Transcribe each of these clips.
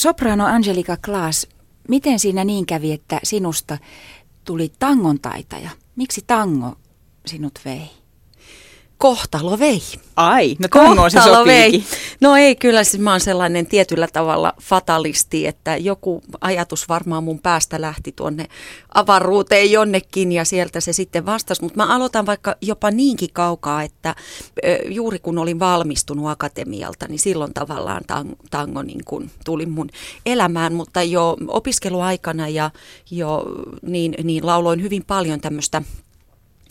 Soprano Angelika Klaas, miten siinä niin kävi, että sinusta tuli tangon taitaja? Miksi tango sinut vei? Kohtalo vei. Ai, no tangoon se vei. No ei, kyllä siis mä oon sellainen tietyllä tavalla fatalisti, että joku ajatus varmaan mun päästä lähti tuonne avaruuteen jonnekin ja sieltä se sitten vastasi. Mutta mä aloitan vaikka jopa niinkin kaukaa, että juuri kun olin valmistunut akatemialta, niin silloin tavallaan tango niin kun tuli mun elämään. Mutta jo opiskeluaikana ja jo niin, niin lauloin hyvin paljon tämmöistä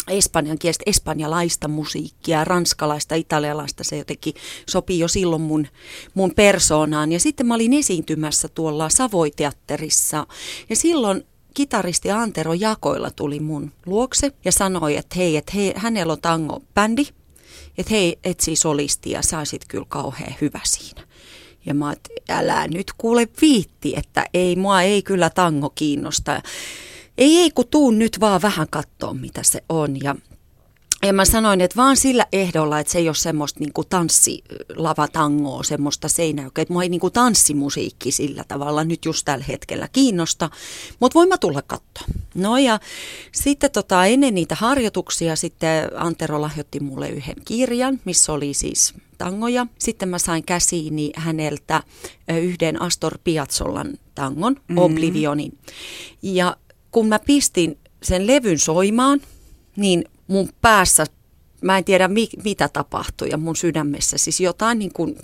espanjan kielestä, espanjalaista musiikkia, ranskalaista, italialaista, se jotenkin sopii jo silloin mun, mun persoonaan. Ja sitten mä olin esiintymässä tuolla Savoiteatterissa ja silloin kitaristi Antero Jakoilla tuli mun luokse ja sanoi, että hei, että hei, hänellä on tango-bändi, että hei, etsii solistia, saisit kyllä kauhean hyvä siinä. Ja mä että älä nyt kuule viitti, että ei, mua ei kyllä tango kiinnosta ei, ei kun tuun nyt vaan vähän katsoa, mitä se on. Ja ja mä sanoin, että vaan sillä ehdolla, että se ei ole semmoista niin tanssilavatangoa, semmoista seinäykeä, että mua ei niin kuin tanssimusiikki sillä tavalla nyt just tällä hetkellä kiinnosta, mutta voin mä tulla katsoa. No ja sitten tota, ennen niitä harjoituksia sitten Antero lahjoitti mulle yhden kirjan, missä oli siis tangoja. Sitten mä sain käsiini häneltä yhden Astor Piazzolan tangon, mm-hmm. Oblivionin. Ja kun mä pistin sen levyn soimaan, niin mun päässä, mä en tiedä mi, mitä tapahtui ja mun sydämessä, siis jotain niin kuin,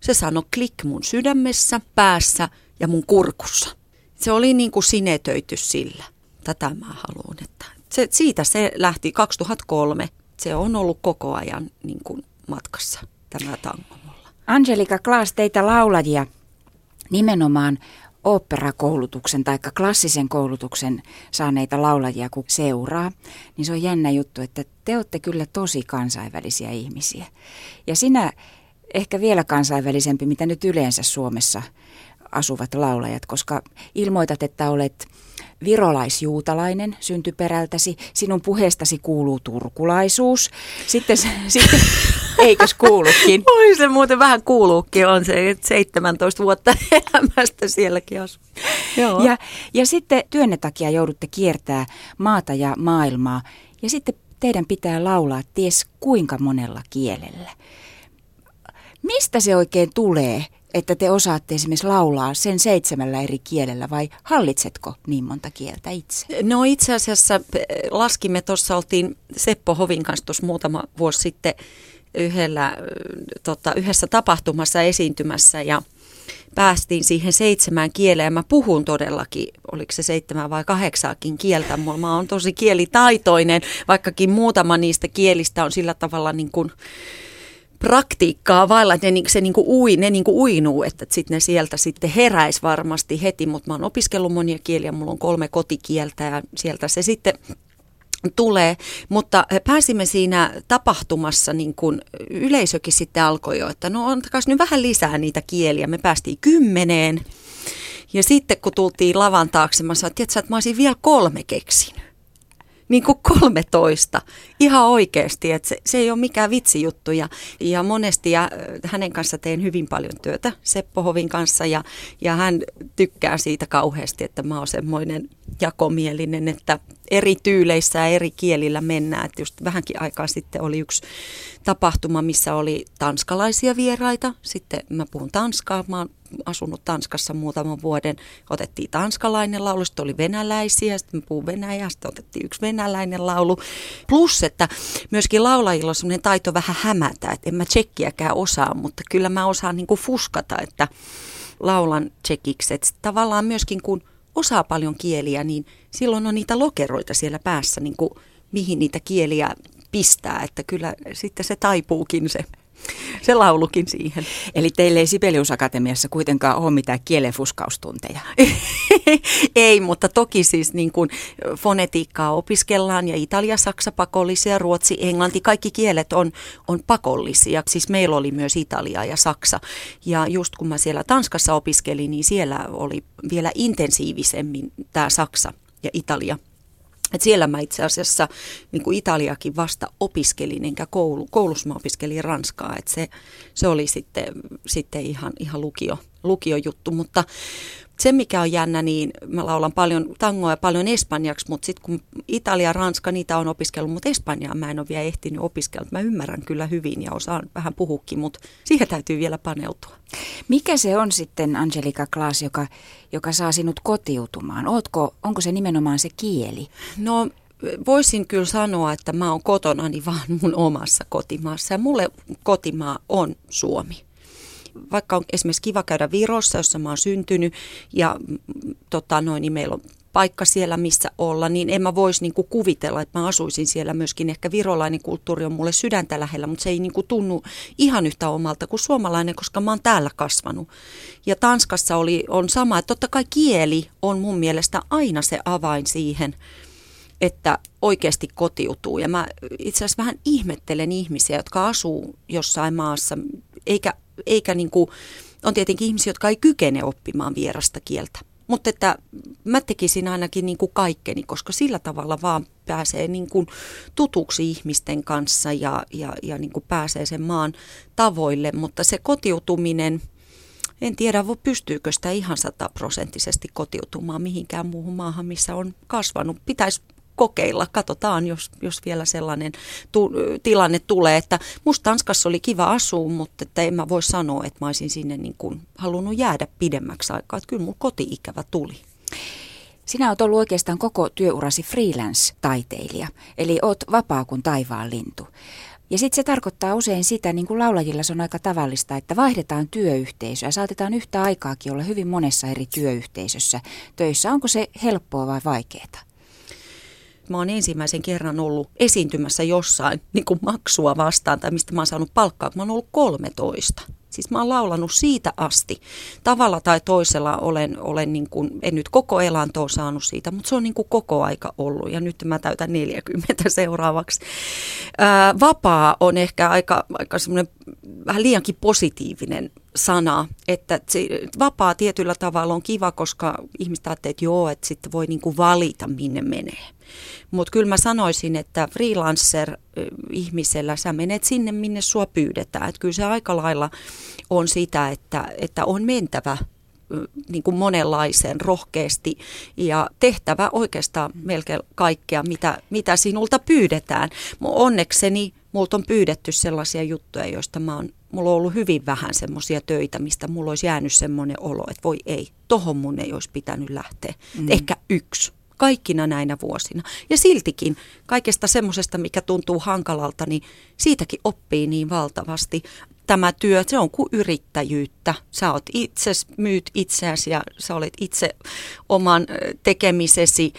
se sanoi klik mun sydämessä, päässä ja mun kurkussa. Se oli niin kuin sinetöity sillä. Tätä mä haluan, että se, siitä se lähti 2003. Se on ollut koko ajan niin kuin matkassa tämä tango mulla. Angelika Klaas, teitä laulajia nimenomaan oopperakoulutuksen tai klassisen koulutuksen saaneita laulajia kun seuraa, niin se on jännä juttu, että te olette kyllä tosi kansainvälisiä ihmisiä. Ja sinä ehkä vielä kansainvälisempi, mitä nyt yleensä Suomessa asuvat laulajat, koska ilmoitat, että olet virolaisjuutalainen syntyperältäsi, sinun puheestasi kuuluu turkulaisuus, sitten, sitten eikös kuulukin? Oi se muuten vähän kuuluukin, on se 17 vuotta elämästä sielläkin asu. Joo. Ja, ja sitten työnne takia joudutte kiertää maata ja maailmaa ja sitten teidän pitää laulaa ties kuinka monella kielellä. Mistä se oikein tulee, että te osaatte esimerkiksi laulaa sen seitsemällä eri kielellä vai hallitsetko niin monta kieltä itse? No itse asiassa eh, laskimme tuossa, oltiin Seppo Hovin kanssa tuossa muutama vuosi sitten yhdellä, eh, tota, yhdessä tapahtumassa esiintymässä ja päästiin siihen seitsemään kieleen. Mä puhun todellakin, oliko se seitsemän vai kahdeksaakin kieltä. Mä oon tosi kielitaitoinen, vaikkakin muutama niistä kielistä on sillä tavalla niin kuin praktiikkaa vailla, että ne, se niinku ui, ne niinku uinuu, että sitten ne sieltä sitten heräisi varmasti heti, mutta mä oon opiskellut monia kieliä, mulla on kolme kotikieltä ja sieltä se sitten tulee, mutta pääsimme siinä tapahtumassa, niin kuin yleisökin sitten alkoi jo, että no antakas nyt vähän lisää niitä kieliä, me päästiin kymmeneen. Ja sitten kun tultiin lavan taakse, mä sanoin, että mä olisin vielä kolme keksinyt niin kuin 13. Ihan oikeasti, että se, se ei ole mikään vitsijuttu. Ja, ja monesti ja hänen kanssa teen hyvin paljon työtä Seppo Hovin kanssa ja, ja hän tykkää siitä kauheasti, että mä oon semmoinen jakomielinen, että eri tyyleissä ja eri kielillä mennään. Että just vähänkin aikaa sitten oli yksi tapahtuma, missä oli tanskalaisia vieraita. Sitten mä puhun tanskaa, mä oon asunut Tanskassa muutaman vuoden. Otettiin tanskalainen laulu, sitten oli venäläisiä, sitten puhun venäjää, sitten otettiin yksi venäläinen laulu. Plus, että myöskin laulajilla on sellainen taito vähän hämätä, että en mä tsekkiäkään osaa, mutta kyllä mä osaan niin kuin fuskata, että laulan tsekiksi. Että tavallaan myöskin kun osaa paljon kieliä, niin silloin on niitä lokeroita siellä päässä, niin kuin mihin niitä kieliä pistää, että kyllä sitten se taipuukin se se laulukin siihen. Eli teille ei Sibelius Akatemiassa kuitenkaan ole mitään kielenfuskaustunteja? ei, mutta toki siis niin kuin fonetiikkaa opiskellaan ja Italia, Saksa pakollisia, Ruotsi, Englanti, kaikki kielet on, on pakollisia. Siis meillä oli myös Italia ja Saksa. Ja just kun mä siellä Tanskassa opiskelin, niin siellä oli vielä intensiivisemmin tämä Saksa ja Italia et siellä mä itse asiassa niin kuin Italiakin vasta opiskelin, enkä koulu, koulussa mä opiskelin ranskaa. Et se, se oli sitten, sitten ihan, ihan lukio, lukiojuttu, mutta se mikä on jännä, niin mä laulan paljon tangoa ja paljon espanjaksi, mutta sitten kun Italia, Ranska, niitä on opiskellut, mutta Espanjaa mä en ole vielä ehtinyt opiskella. Mä ymmärrän kyllä hyvin ja osaan vähän puhukin, mutta siihen täytyy vielä paneutua. Mikä se on sitten, Angelika Klaas, joka, joka saa sinut kotiutumaan? Ootko, onko se nimenomaan se kieli? No voisin kyllä sanoa, että mä oon kotonani vaan mun omassa kotimaassa ja mulle kotimaa on Suomi vaikka on esimerkiksi kiva käydä Virossa, jossa mä oon syntynyt ja mm, tota, noin, niin meillä on paikka siellä, missä olla, niin en mä voisi niinku kuvitella, että mä asuisin siellä myöskin. Ehkä virolainen kulttuuri on mulle sydäntä lähellä, mutta se ei niinku tunnu ihan yhtä omalta kuin suomalainen, koska mä oon täällä kasvanut. Ja Tanskassa oli, on sama, että totta kai kieli on mun mielestä aina se avain siihen, että oikeasti kotiutuu. Ja mä itse asiassa vähän ihmettelen ihmisiä, jotka asuu jossain maassa, eikä eikä niin kuin, on tietenkin ihmisiä, jotka ei kykene oppimaan vierasta kieltä. Mutta että mä tekisin ainakin niin kuin kaikkeni, koska sillä tavalla vaan pääsee niin kuin tutuksi ihmisten kanssa ja, ja, ja niin kuin pääsee sen maan tavoille. Mutta se kotiutuminen, en tiedä pystyykö sitä ihan sataprosenttisesti kotiutumaan mihinkään muuhun maahan, missä on kasvanut. Pitäisi kokeilla, katsotaan, jos, jos vielä sellainen tu, tilanne tulee, että musta Tanskassa oli kiva asua, mutta että en mä voi sanoa, että mä olisin sinne niin kuin halunnut jäädä pidemmäksi aikaa, että kyllä mun koti-ikävä tuli. Sinä olet ollut oikeastaan koko työurasi freelance-taiteilija, eli oot vapaa kuin taivaan lintu. Ja sitten se tarkoittaa usein sitä, niin kuin laulajilla se on aika tavallista, että vaihdetaan työyhteisöä. Saatetaan yhtä aikaakin olla hyvin monessa eri työyhteisössä töissä. Onko se helppoa vai vaikeaa? Mä oon ensimmäisen kerran ollut esiintymässä jossain niin kuin maksua vastaan tai mistä mä oon saanut palkkaa, kun mä oon ollut 13. Siis mä oon laulanut siitä asti. Tavalla tai toisella olen, olen niin kuin, en nyt koko elantoa saanut siitä, mutta se on niin kuin koko aika ollut ja nyt mä täytän 40 seuraavaksi. Ää, vapaa on ehkä aika, aika semmoinen vähän liiankin positiivinen sana, että se, vapaa tietyllä tavalla on kiva, koska ihmiset ajattelee, että joo, että sitten voi niin kuin valita minne menee. Mutta kyllä mä sanoisin, että freelancer-ihmisellä sä menet sinne, minne sua pyydetään. Että kyllä se aika lailla on sitä, että, että on mentävä niin kuin monenlaisen rohkeasti ja tehtävä oikeastaan melkein kaikkea, mitä, mitä sinulta pyydetään. Onnekseni multa on pyydetty sellaisia juttuja, joista mä oon, mulla on ollut hyvin vähän semmoisia töitä, mistä mulla olisi jäänyt semmoinen olo, että voi ei, tohon mun ei olisi pitänyt lähteä. Mm. Ehkä yksi kaikkina näinä vuosina. Ja siltikin kaikesta semmoisesta, mikä tuntuu hankalalta, niin siitäkin oppii niin valtavasti. Tämä työ, se on kuin yrittäjyyttä. Sä oot itse, myyt itseäsi ja sä olet itse oman tekemisesi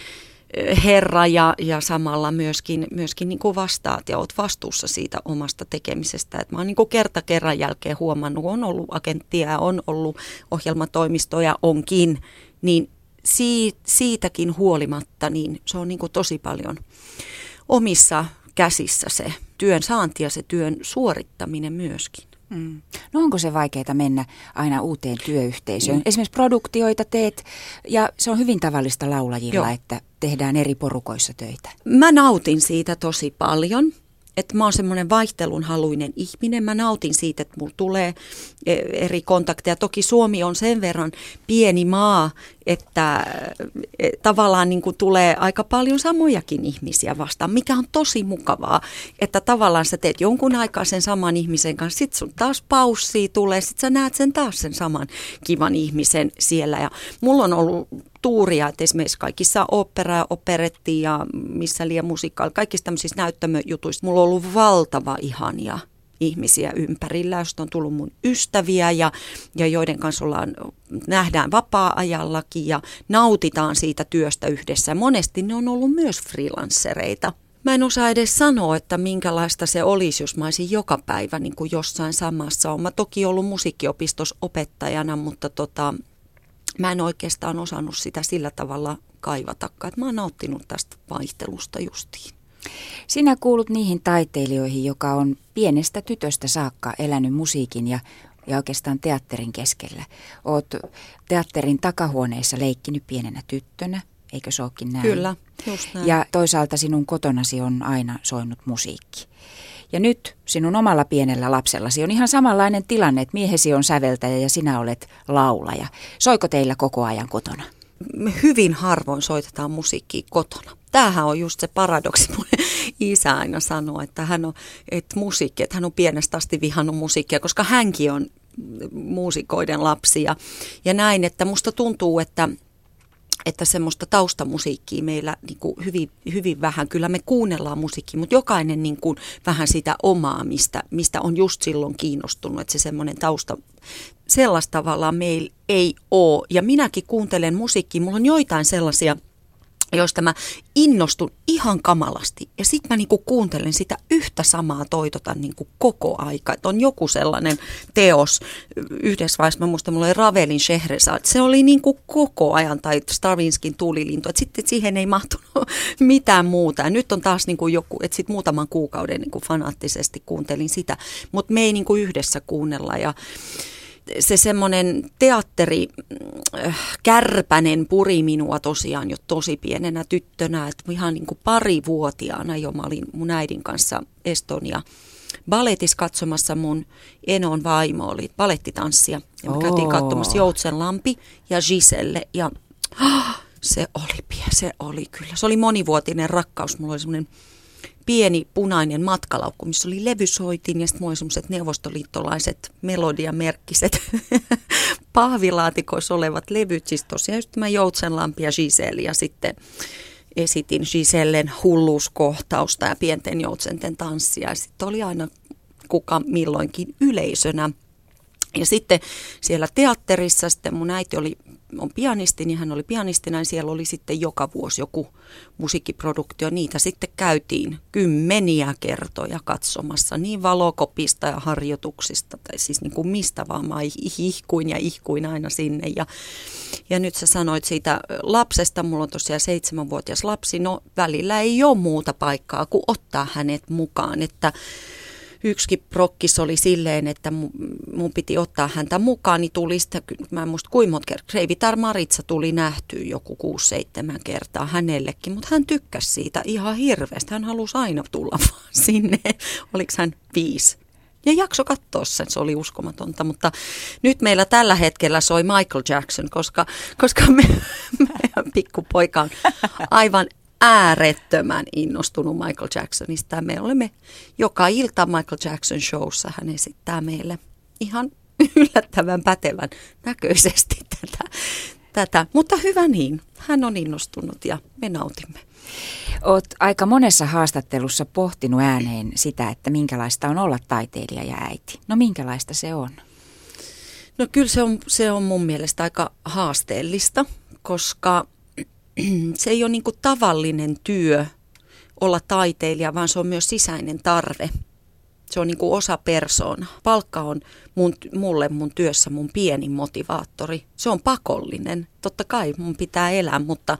herra ja, ja samalla myöskin, myöskin niin kuin vastaat ja oot vastuussa siitä omasta tekemisestä. Et mä oon niin kuin kerta kerran jälkeen huomannut, on ollut agenttia, on ollut ohjelmatoimistoja, onkin, niin siitäkin huolimatta, niin se on niin kuin tosi paljon omissa käsissä se työn saanti ja se työn suorittaminen myöskin. Mm. No onko se vaikeaa mennä aina uuteen työyhteisöön? Mm. Esimerkiksi produktioita teet, ja se on hyvin tavallista laulajilla, Joo. että tehdään eri porukoissa töitä. Mä nautin siitä tosi paljon että mä oon semmoinen vaihtelunhaluinen ihminen. Mä nautin siitä, että mulla tulee e, eri kontakteja. Toki Suomi on sen verran pieni maa, että e, tavallaan niin kuin tulee aika paljon samojakin ihmisiä vastaan, mikä on tosi mukavaa, että tavallaan sä teet jonkun aikaa sen saman ihmisen kanssa, sit sun taas paussi tulee, sit sä näet sen taas sen saman kivan ihmisen siellä ja mulla on ollut tuuria, että esimerkiksi kaikissa opera operetti ja missä liian musiikkaali, kaikissa tämmöisissä näyttämöjutuissa mulla on ollut valtava ihania ihmisiä ympärillä, josta on tullut mun ystäviä ja, ja joiden kanssa ollaan, nähdään vapaa-ajallakin ja nautitaan siitä työstä yhdessä. Monesti ne on ollut myös freelancereita. Mä en osaa edes sanoa, että minkälaista se olisi, jos mä olisin joka päivä niin kuin jossain samassa. Olen mä toki ollut musiikkiopistossa opettajana, mutta tota, mä en oikeastaan osannut sitä sillä tavalla kaivatakaan. Mä oon nauttinut tästä vaihtelusta justiin. Sinä kuulut niihin taiteilijoihin, joka on pienestä tytöstä saakka elänyt musiikin ja, ja oikeastaan teatterin keskellä. Oot teatterin takahuoneissa leikkinyt pienenä tyttönä, eikö se olekin näin? Kyllä, just näin. Ja toisaalta sinun kotonasi on aina soinut musiikki. Ja nyt sinun omalla pienellä lapsellasi on ihan samanlainen tilanne, että miehesi on säveltäjä ja sinä olet laulaja. Soiko teillä koko ajan kotona? Me hyvin harvoin soitetaan musiikkia kotona. Tämähän on just se paradoksi. Mun isä aina sanoo, että hän on, että musiikki, että hän on pienestä asti vihannut musiikkia, koska hänkin on muusikoiden lapsi ja, ja näin, että musta tuntuu, että että semmoista taustamusiikkia meillä niin kuin hyvin, hyvin vähän. Kyllä me kuunnellaan musiikkia, mutta jokainen niin kuin vähän sitä omaa, mistä, mistä on just silloin kiinnostunut. Että se semmoinen tausta, sellaista tavallaan meillä ei ole. Ja minäkin kuuntelen musiikkia. Mulla on joitain sellaisia – joista mä innostun ihan kamalasti. Ja sitten mä niinku kuuntelen sitä yhtä samaa toitotan niinku koko aika. Että on joku sellainen teos, yhdessä vaiheessa mä muistan, mulla oli Ravelin Scheherazade. Se oli niinku koko ajan, tai Stravinskin tuulilintu. Että sitten siihen ei mahtunut mitään muuta. Ja nyt on taas niinku joku, että sitten muutaman kuukauden niinku fanaattisesti kuuntelin sitä. Mutta me ei niinku yhdessä kuunnella. Ja se semmoinen teatteri äh, kärpänen puri minua tosiaan jo tosi pienenä tyttönä, että ihan niin kuin parivuotiaana jo mä olin mun äidin kanssa Estonia baletis katsomassa mun Enon vaimo oli balettitanssia ja me oh. käytiin katsomassa Joutsenlampi ja Giselle ja oh, se oli, se oli kyllä, se oli monivuotinen rakkaus, mulla oli semmoinen pieni punainen matkalaukku, missä oli levysoitin ja sitten mulla oli semmoiset neuvostoliittolaiset melodiamerkkiset pahvilaatikoissa olevat levyt. Siis tosiaan just tämä Joutsenlampi ja Giselle ja sitten esitin Gisellen hulluuskohtausta ja pienten joutsenten tanssia. Ja sitten oli aina kuka milloinkin yleisönä. Ja sitten siellä teatterissa sitten mun äiti oli on pianisti, niin hän oli pianistina, niin siellä oli sitten joka vuosi joku musiikkiproduktio. Niitä sitten käytiin kymmeniä kertoja katsomassa, niin valokopista ja harjoituksista, tai siis niin kuin mistä vaan. Mä ihkuin ja ihkuin aina sinne. Ja, ja nyt sä sanoit siitä lapsesta, mulla on tosiaan seitsemänvuotias lapsi, no välillä ei ole muuta paikkaa kuin ottaa hänet mukaan, että yksikin prokkis oli silleen, että mun piti ottaa häntä mukaan, niin tuli sitä, mä en muista kuinka monta kertaa, Kreivitar Maritsa tuli nähtyä joku 6-7 kertaa hänellekin, mutta hän tykkäsi siitä ihan hirveästi. Hän halusi aina tulla vaan sinne. Oliko hän viisi? Ja jakso katsoa sen, se oli uskomatonta, mutta nyt meillä tällä hetkellä soi Michael Jackson, koska, koska me, meidän pikkupoika on aivan äärettömän innostunut Michael Jacksonista. Me olemme joka ilta Michael Jackson showssa. Hän esittää meille ihan yllättävän pätevän näköisesti tätä, tätä. Mutta hyvä niin, hän on innostunut ja me nautimme. Olet aika monessa haastattelussa pohtinut ääneen sitä, että minkälaista on olla taiteilija ja äiti. No minkälaista se on? No kyllä se on, se on mun mielestä aika haasteellista, koska se ei ole niin tavallinen työ olla taiteilija, vaan se on myös sisäinen tarve. Se on niin kuin osa persoona. Palkka on mun, mulle mun työssä mun pieni motivaattori. Se on pakollinen. Totta kai mun pitää elää, mutta,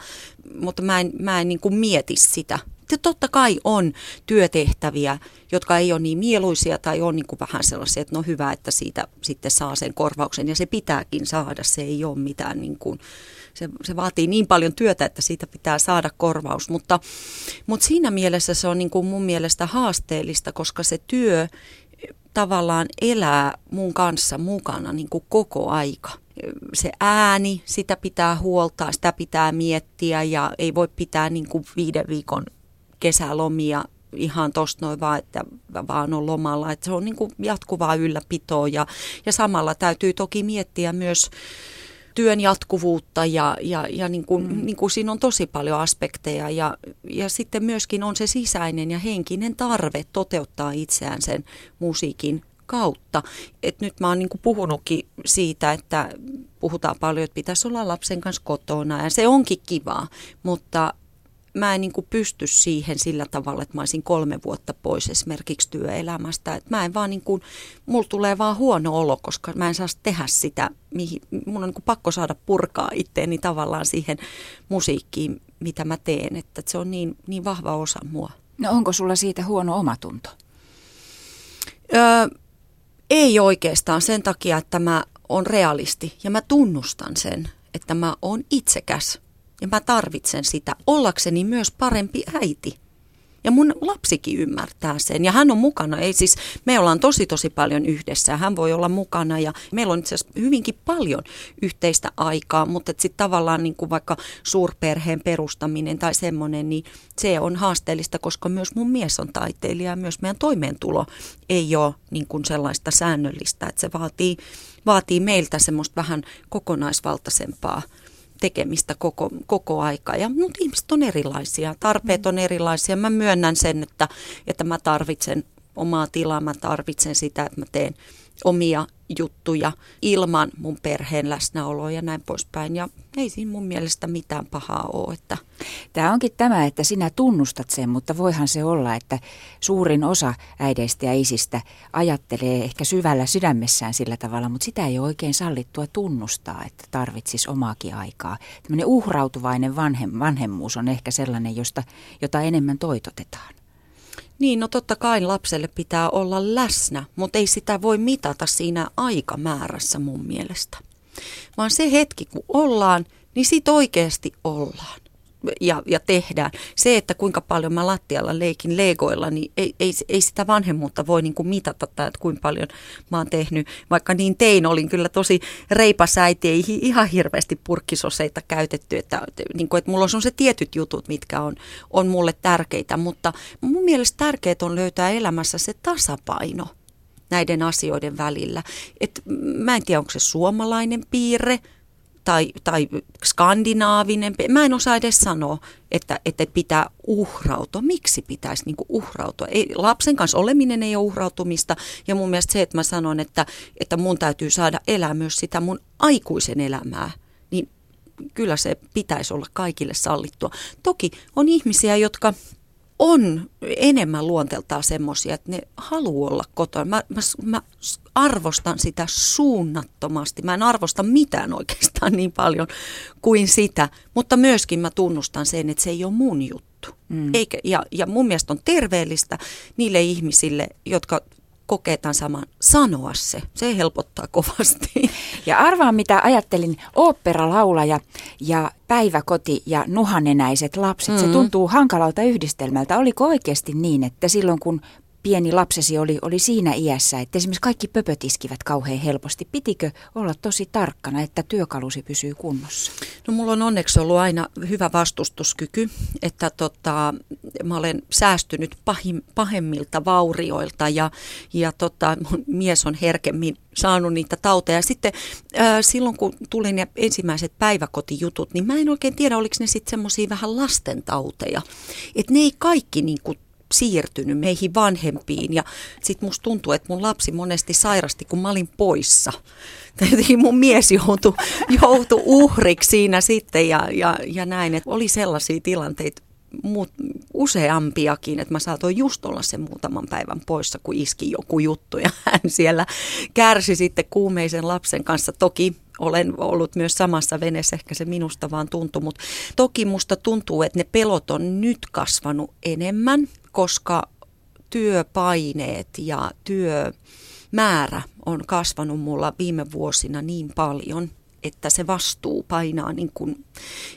mutta mä en, mä en niin kuin mieti sitä. Ja totta kai on työtehtäviä, jotka ei ole niin mieluisia tai on niin kuin vähän sellaisia, että no hyvä, että siitä sitten saa sen korvauksen. Ja se pitääkin saada, se ei ole mitään niin kuin, se, se vaatii niin paljon työtä, että siitä pitää saada korvaus. Mutta, mutta siinä mielessä se on niin kuin mun mielestä haasteellista, koska se työ tavallaan elää mun kanssa mukana niin kuin koko aika. Se ääni, sitä pitää huoltaa, sitä pitää miettiä ja ei voi pitää niin kuin viiden viikon kesälomia ihan tosta noin vaan, että vaan on lomalla. Että se on niin kuin jatkuvaa ylläpitoa ja, ja samalla täytyy toki miettiä myös työn jatkuvuutta ja, ja, ja niin kuin, mm. niin kuin siinä on tosi paljon aspekteja ja, ja sitten myöskin on se sisäinen ja henkinen tarve toteuttaa itseään sen musiikin kautta. Et nyt mä oon niin puhunutkin siitä, että puhutaan paljon, että pitäisi olla lapsen kanssa kotona ja se onkin kivaa, mutta mä en niin kuin pysty siihen sillä tavalla, että mä olisin kolme vuotta pois esimerkiksi työelämästä. Et mä en vaan niin kuin, mulla tulee vaan huono olo, koska mä en saa tehdä sitä, mihin, mun on niin kuin pakko saada purkaa itteeni tavallaan siihen musiikkiin, mitä mä teen. Että se on niin, niin vahva osa mua. No onko sulla siitä huono omatunto? Öö, ei oikeastaan sen takia, että mä on realisti ja mä tunnustan sen, että mä oon itsekäs – ja mä tarvitsen sitä ollakseni myös parempi äiti. Ja mun lapsikin ymmärtää sen. Ja hän on mukana. Ei siis, me ollaan tosi tosi paljon yhdessä. Hän voi olla mukana ja meillä on itse asiassa hyvinkin paljon yhteistä aikaa. Mutta sitten tavallaan niin kuin vaikka suurperheen perustaminen tai semmoinen, niin se on haasteellista, koska myös mun mies on taiteilija ja myös meidän toimeentulo ei ole niin kuin sellaista säännöllistä. Että se vaatii, vaatii meiltä semmoista vähän kokonaisvaltaisempaa tekemistä koko, koko aika. Ja, mutta ihmiset on erilaisia, tarpeet on erilaisia. Mä myönnän sen, että, että mä tarvitsen omaa tilaa, mä tarvitsen sitä, että mä teen omia juttuja ilman mun perheen läsnäoloa ja näin poispäin. Ja ei siinä mun mielestä mitään pahaa ole. Että... Tämä onkin tämä, että sinä tunnustat sen, mutta voihan se olla, että suurin osa äideistä ja isistä ajattelee ehkä syvällä sydämessään sillä tavalla, mutta sitä ei ole oikein sallittua tunnustaa, että tarvitsisi omaakin aikaa. Tämmöinen uhrautuvainen vanhem, vanhemmuus on ehkä sellainen, josta, jota enemmän toitotetaan. Niin, no totta kai lapselle pitää olla läsnä, mutta ei sitä voi mitata siinä aikamäärässä mun mielestä. Vaan se hetki, kun ollaan, niin sit oikeasti ollaan ja, ja tehdään. Se, että kuinka paljon mä lattialla leikin legoilla, niin ei, ei, ei sitä vanhemmuutta voi niin kuin mitata, että kuinka paljon mä oon tehnyt. Vaikka niin tein, olin kyllä tosi reipas äiti, ei ihan hirveästi purkkisoseita käytetty, että, niin kuin, että mulla on se tietyt jutut, mitkä on, on mulle tärkeitä, mutta mun mielestä tärkeää on löytää elämässä se tasapaino näiden asioiden välillä. Et mä en tiedä, onko se suomalainen piirre, tai, tai skandinaavinen. Mä en osaa edes sanoa, että, että pitää uhrautua. Miksi pitäisi niin uhrautua? Ei, lapsen kanssa oleminen ei ole uhrautumista. Ja mun mielestä se, että mä sanon, että, että mun täytyy saada elää myös sitä mun aikuisen elämää, niin kyllä se pitäisi olla kaikille sallittua. Toki on ihmisiä, jotka on enemmän luonteeltaan semmoisia, että ne haluaa olla kotona. Mä, mä, mä arvostan sitä suunnattomasti. Mä en arvosta mitään oikeastaan niin paljon kuin sitä, mutta myöskin mä tunnustan sen, että se ei ole mun juttu. Mm. Eikä, ja, ja mun mielestä on terveellistä niille ihmisille, jotka kokee tämän saman, sanoa se. Se helpottaa kovasti. Ja arvaa mitä ajattelin, oopperalaulaja ja päiväkoti ja nuhanenäiset lapset. Mm-hmm. Se tuntuu hankalalta yhdistelmältä. Oliko oikeasti niin, että silloin kun pieni lapsesi oli, oli siinä iässä, että esimerkiksi kaikki pöpöt iskivät kauhean helposti. Pitikö olla tosi tarkkana, että työkalusi pysyy kunnossa? No mulla on onneksi ollut aina hyvä vastustuskyky, että tota, mä olen säästynyt pahim, pahemmilta vaurioilta ja, ja tota, mun mies on herkemmin saanut niitä tauteja. Sitten äh, silloin kun tuli ne ensimmäiset päiväkotijutut, niin mä en oikein tiedä, oliko ne sitten semmoisia vähän lastentauteja. Että ne ei kaikki niin kuin siirtynyt meihin vanhempiin. Ja sitten musta tuntuu, että mun lapsi monesti sairasti, kun mä olin poissa. Jotenkin mun mies joutui, joutui uhriksi siinä sitten ja, ja, ja näin, että oli sellaisia tilanteita, muut, useampiakin, että mä saatoin just olla sen muutaman päivän poissa, kun iski joku juttu. Ja hän siellä kärsi sitten kuumeisen lapsen kanssa. Toki olen ollut myös samassa veneessä, ehkä se minusta vaan tuntui, mutta toki musta tuntuu, että ne pelot on nyt kasvanut enemmän koska työpaineet ja työmäärä on kasvanut mulla viime vuosina niin paljon, että se vastuu painaa niin kuin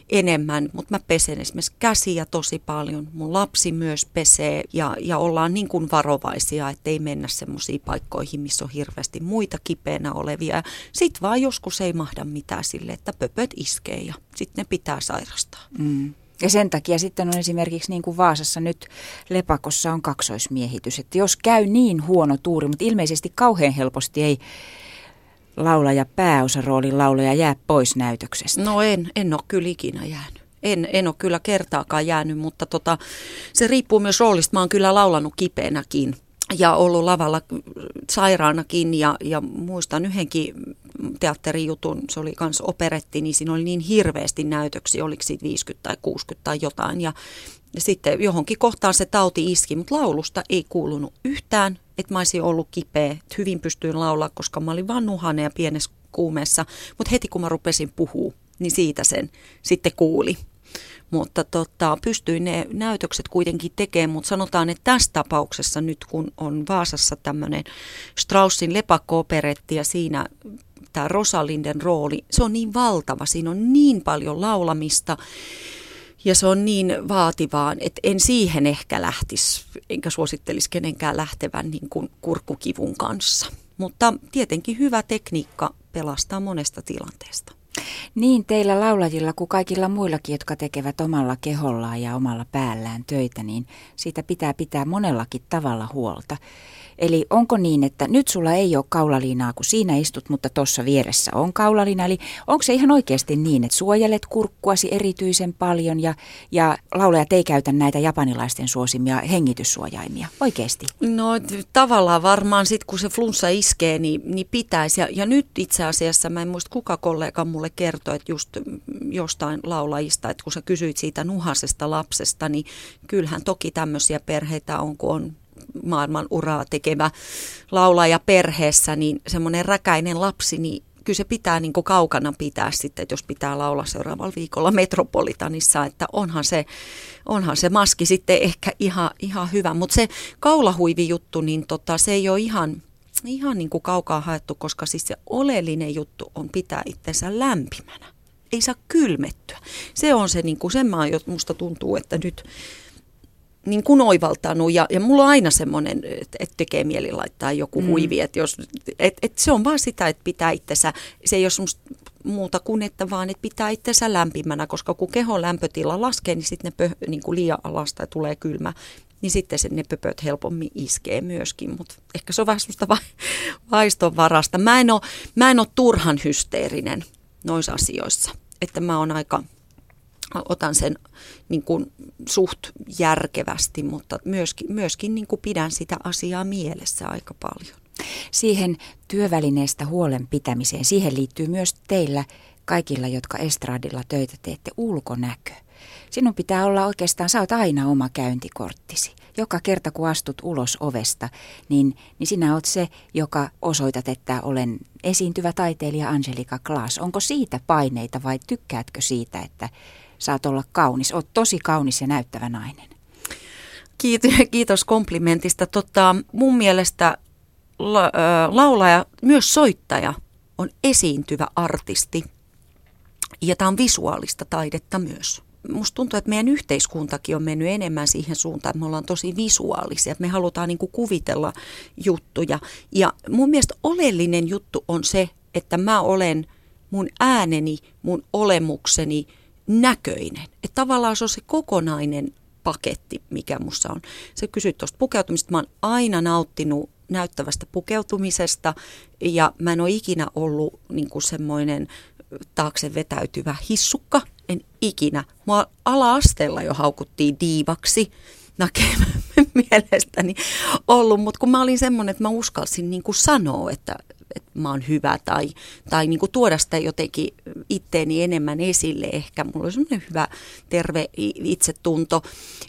enemmän, mutta mä pesen esimerkiksi käsiä tosi paljon. Mun lapsi myös pesee ja, ja ollaan niin kuin varovaisia, ettei mennä semmoisiin paikkoihin, missä on hirveästi muita kipeänä olevia. Sitten vaan joskus ei mahda mitään sille, että pöpöt iskee ja sitten ne pitää sairastaa. Mm. Ja sen takia sitten on esimerkiksi niin kuin Vaasassa nyt Lepakossa on kaksoismiehitys. Että jos käy niin huono tuuri, mutta ilmeisesti kauhean helposti ei laulaja pääosaroolin laulaja jää pois näytöksestä. No en, en ole kyllä ikinä jäänyt. En, en ole kyllä kertaakaan jäänyt, mutta tota, se riippuu myös roolista. Mä oon kyllä laulanut kipeänäkin ja ollut lavalla sairaanakin ja, ja muistan yhdenkin teatterijutun, se oli myös operetti, niin siinä oli niin hirveästi näytöksiä, oliko siitä 50 tai 60 tai jotain. Ja, sitten johonkin kohtaan se tauti iski, mutta laulusta ei kuulunut yhtään, että mä olisin ollut kipeä. Että hyvin pystyin laulaa, koska mä olin vaan nuhane ja pienessä kuumeessa. Mutta heti kun mä rupesin puhua, niin siitä sen sitten kuuli. Mutta tota, pystyin ne näytökset kuitenkin tekemään, mutta sanotaan, että tässä tapauksessa nyt kun on Vaasassa tämmöinen Straussin lepakko-operetti ja siinä tämä Rosalinden rooli, se on niin valtava, siinä on niin paljon laulamista ja se on niin vaativaa, että en siihen ehkä lähtisi, enkä suosittelisi kenenkään lähtevän niin kuin kurkkukivun kanssa. Mutta tietenkin hyvä tekniikka pelastaa monesta tilanteesta. Niin teillä laulajilla kuin kaikilla muillakin, jotka tekevät omalla kehollaan ja omalla päällään töitä, niin siitä pitää pitää monellakin tavalla huolta. Eli onko niin, että nyt sulla ei ole kaulaliinaa, kun siinä istut, mutta tuossa vieressä on kaulaliina. Eli onko se ihan oikeasti niin, että suojelet kurkkuasi erityisen paljon ja, ja laulajat ei käytä näitä japanilaisten suosimia hengityssuojaimia? Oikeasti? No tavallaan varmaan sitten, kun se flunssa iskee, niin, niin pitäisi. Ja, ja nyt itse asiassa, mä en muista kuka kollega mulle kertoi, että just jostain laulajista, että kun sä kysyit siitä nuhasesta lapsesta, niin kyllähän toki tämmöisiä perheitä on, kun on maailman uraa tekevä laulaja perheessä, niin semmoinen räkäinen lapsi, niin kyllä se pitää niin kuin kaukana pitää sitten, että jos pitää laulaa seuraavalla viikolla Metropolitanissa, että onhan se, onhan se maski sitten ehkä ihan, ihan hyvä. Mutta se kaulahuivi-juttu, niin tota, se ei ole ihan, ihan niin kuin kaukaa haettu, koska siis se oleellinen juttu on pitää itsensä lämpimänä. Ei saa kylmettyä. Se on se, niin kuin sen maa, musta tuntuu, että nyt niin kuin oivaltanut ja, ja mulla on aina semmoinen, että et tekee mieli laittaa joku mm. huivi, että jos, et, et se on vaan sitä, että pitää itsensä, se ei ole muuta kuin että vaan, että pitää itsensä lämpimänä, koska kun kehon lämpötila laskee, niin sitten ne pö, niin kuin liian alasta tulee kylmä, niin sitten se, ne pöpöt helpommin iskee myöskin, mutta ehkä se on vähän semmoista va- vaiston varasta. Mä en, ole, mä en ole turhan hysteerinen noissa asioissa, että mä oon aika otan sen niin kuin suht järkevästi, mutta myöskin, myöskin niin kuin pidän sitä asiaa mielessä aika paljon. Siihen työvälineestä huolen pitämiseen, siihen liittyy myös teillä kaikilla, jotka estradilla töitä teette, ulkonäkö. Sinun pitää olla oikeastaan, sä oot aina oma käyntikorttisi. Joka kerta kun astut ulos ovesta, niin, niin sinä oot se, joka osoitat, että olen esiintyvä taiteilija Angelika Klaas. Onko siitä paineita vai tykkäätkö siitä, että saat olla kaunis. Oot tosi kaunis ja näyttävä nainen. Kiitos komplimentista. Tota, mun mielestä la, laulaja, myös soittaja, on esiintyvä artisti. Ja tämä on visuaalista taidetta myös. Musta tuntuu, että meidän yhteiskuntakin on mennyt enemmän siihen suuntaan, että me ollaan tosi visuaalisia, että me halutaan niin kuin kuvitella juttuja. Ja mun mielestä oleellinen juttu on se, että mä olen mun ääneni, mun olemukseni – näköinen. Että tavallaan se on se kokonainen paketti, mikä musta on. Se kysyt tuosta pukeutumista. Mä oon aina nauttinut näyttävästä pukeutumisesta ja mä en ole ikinä ollut niin kuin semmoinen taakse vetäytyvä hissukka. En ikinä. Mua ala-asteella jo haukuttiin diivaksi mielestäni ollut, mutta kun mä olin semmoinen, että mä uskalsin niin kuin sanoa, että, että mä oon hyvä tai, tai niin kuin tuoda sitä jotenkin itteeni enemmän esille. Ehkä mulla on semmoinen hyvä terve itsetunto.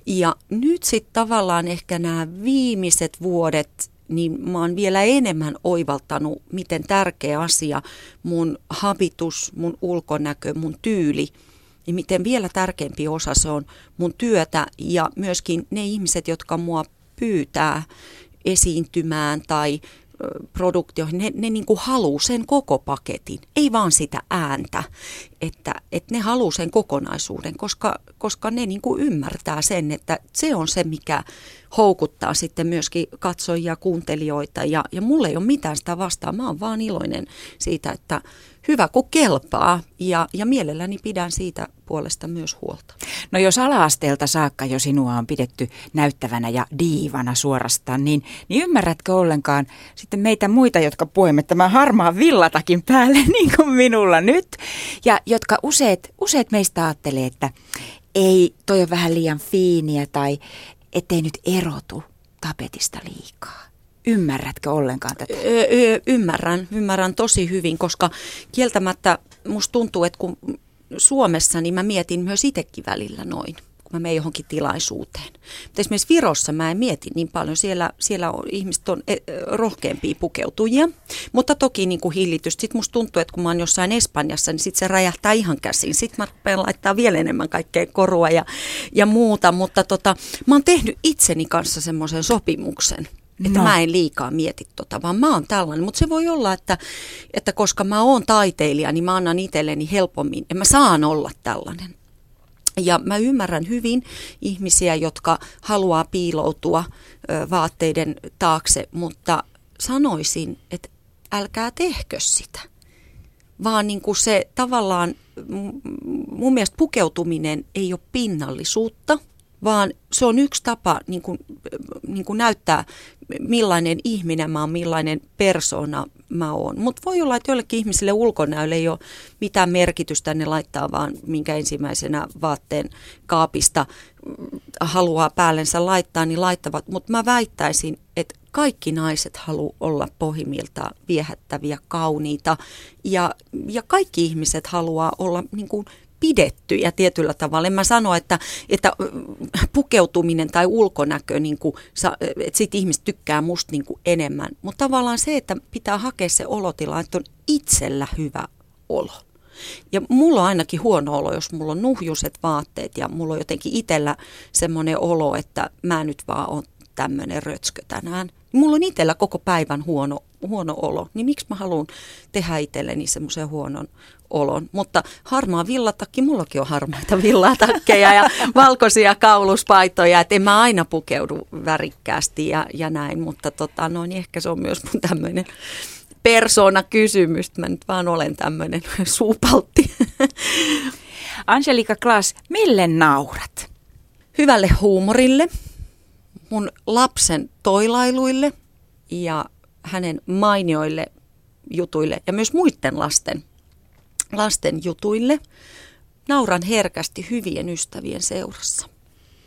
Ja nyt sitten tavallaan ehkä nämä viimeiset vuodet, niin mä oon vielä enemmän oivaltanut, miten tärkeä asia mun habitus, mun ulkonäkö, mun tyyli – niin miten vielä tärkeämpi osa se on mun työtä ja myöskin ne ihmiset, jotka mua pyytää esiintymään tai produktioihin, ne, ne niin haluaa sen koko paketin, ei vaan sitä ääntä, että, että ne haluaa sen kokonaisuuden, koska, koska ne niin ymmärtää sen, että se on se, mikä houkuttaa sitten myöskin katsojia, kuuntelijoita ja, ja mulle ei ole mitään sitä vastaan, mä oon vaan iloinen siitä, että hyvä kun kelpaa ja, ja mielelläni pidän siitä puolesta myös huolta. No jos ala-asteelta saakka jo sinua on pidetty näyttävänä ja diivana suorastaan, niin, niin ymmärrätkö ollenkaan sitten meitä muita, jotka puhumme tämän harmaan villatakin päälle niin kuin minulla nyt, ja jotka useat, useat meistä ajattelee, että ei, toi on vähän liian fiiniä tai ettei nyt erotu tapetista liikaa. Ymmärrätkö ollenkaan tätä? Öö, ymmärrän, ymmärrän tosi hyvin, koska kieltämättä musta tuntuu, että kun Suomessa, niin mä mietin myös itsekin välillä noin kun mä menen johonkin tilaisuuteen. Mutta esimerkiksi Virossa mä en mieti niin paljon. Siellä, siellä on, ihmiset on e, rohkeampia pukeutujia, mutta toki niin kuin hillitysti. Sitten musta tuntuu, että kun mä oon jossain Espanjassa, niin sitten se räjähtää ihan käsiin. Sitten mä rupean laittaa vielä enemmän kaikkea korua ja, ja muuta. Mutta tota, mä oon tehnyt itseni kanssa semmoisen sopimuksen, että no. mä en liikaa mieti tota, vaan mä oon tällainen. Mutta se voi olla, että, että koska mä oon taiteilija, niin mä annan itselleni helpommin, ja mä saan olla tällainen. Ja mä ymmärrän hyvin ihmisiä, jotka haluaa piiloutua vaatteiden taakse, mutta sanoisin, että älkää tehkö sitä. Vaan niin kuin se tavallaan, mun mielestä pukeutuminen ei ole pinnallisuutta, vaan se on yksi tapa niin kuin, niin kuin näyttää, millainen ihminen mä oon, millainen persona mä oon. Mutta voi olla, että joillekin ihmisille ulkonäölle ei ole mitään merkitystä, ne laittaa vaan minkä ensimmäisenä vaatteen kaapista haluaa päällensä laittaa, niin laittavat. Mutta mä väittäisin, että kaikki naiset haluaa olla pohjimmilta viehättäviä, kauniita ja, ja kaikki ihmiset haluaa olla niin kuin pidettyjä tietyllä tavalla. En mä sano, että, että pukeutuminen tai ulkonäkö, niin kuin, että sit ihmiset tykkää musta niin kuin enemmän. Mutta tavallaan se, että pitää hakea se olotila, että on itsellä hyvä olo. Ja mulla on ainakin huono olo, jos mulla on nuhjuset vaatteet ja mulla on jotenkin itsellä semmoinen olo, että mä nyt vaan on tämmöinen rötskö tänään. Mulla on itsellä koko päivän huono, huono olo, niin miksi mä haluan tehdä itselleni semmoisen huonon olon. Mutta harmaa villatakki, mullakin on harmaita villatakkeja ja valkoisia kauluspaitoja, että en mä aina pukeudu värikkäästi ja, ja näin, mutta tota, no, niin ehkä se on myös mun tämmöinen persona kysymys. Mä nyt vaan olen tämmöinen suupaltti. Angelika Klaas, mille naurat? Hyvälle huumorille, mun lapsen toilailuille ja hänen mainioille jutuille ja myös muiden lasten, lasten jutuille. Nauran herkästi hyvien ystävien seurassa.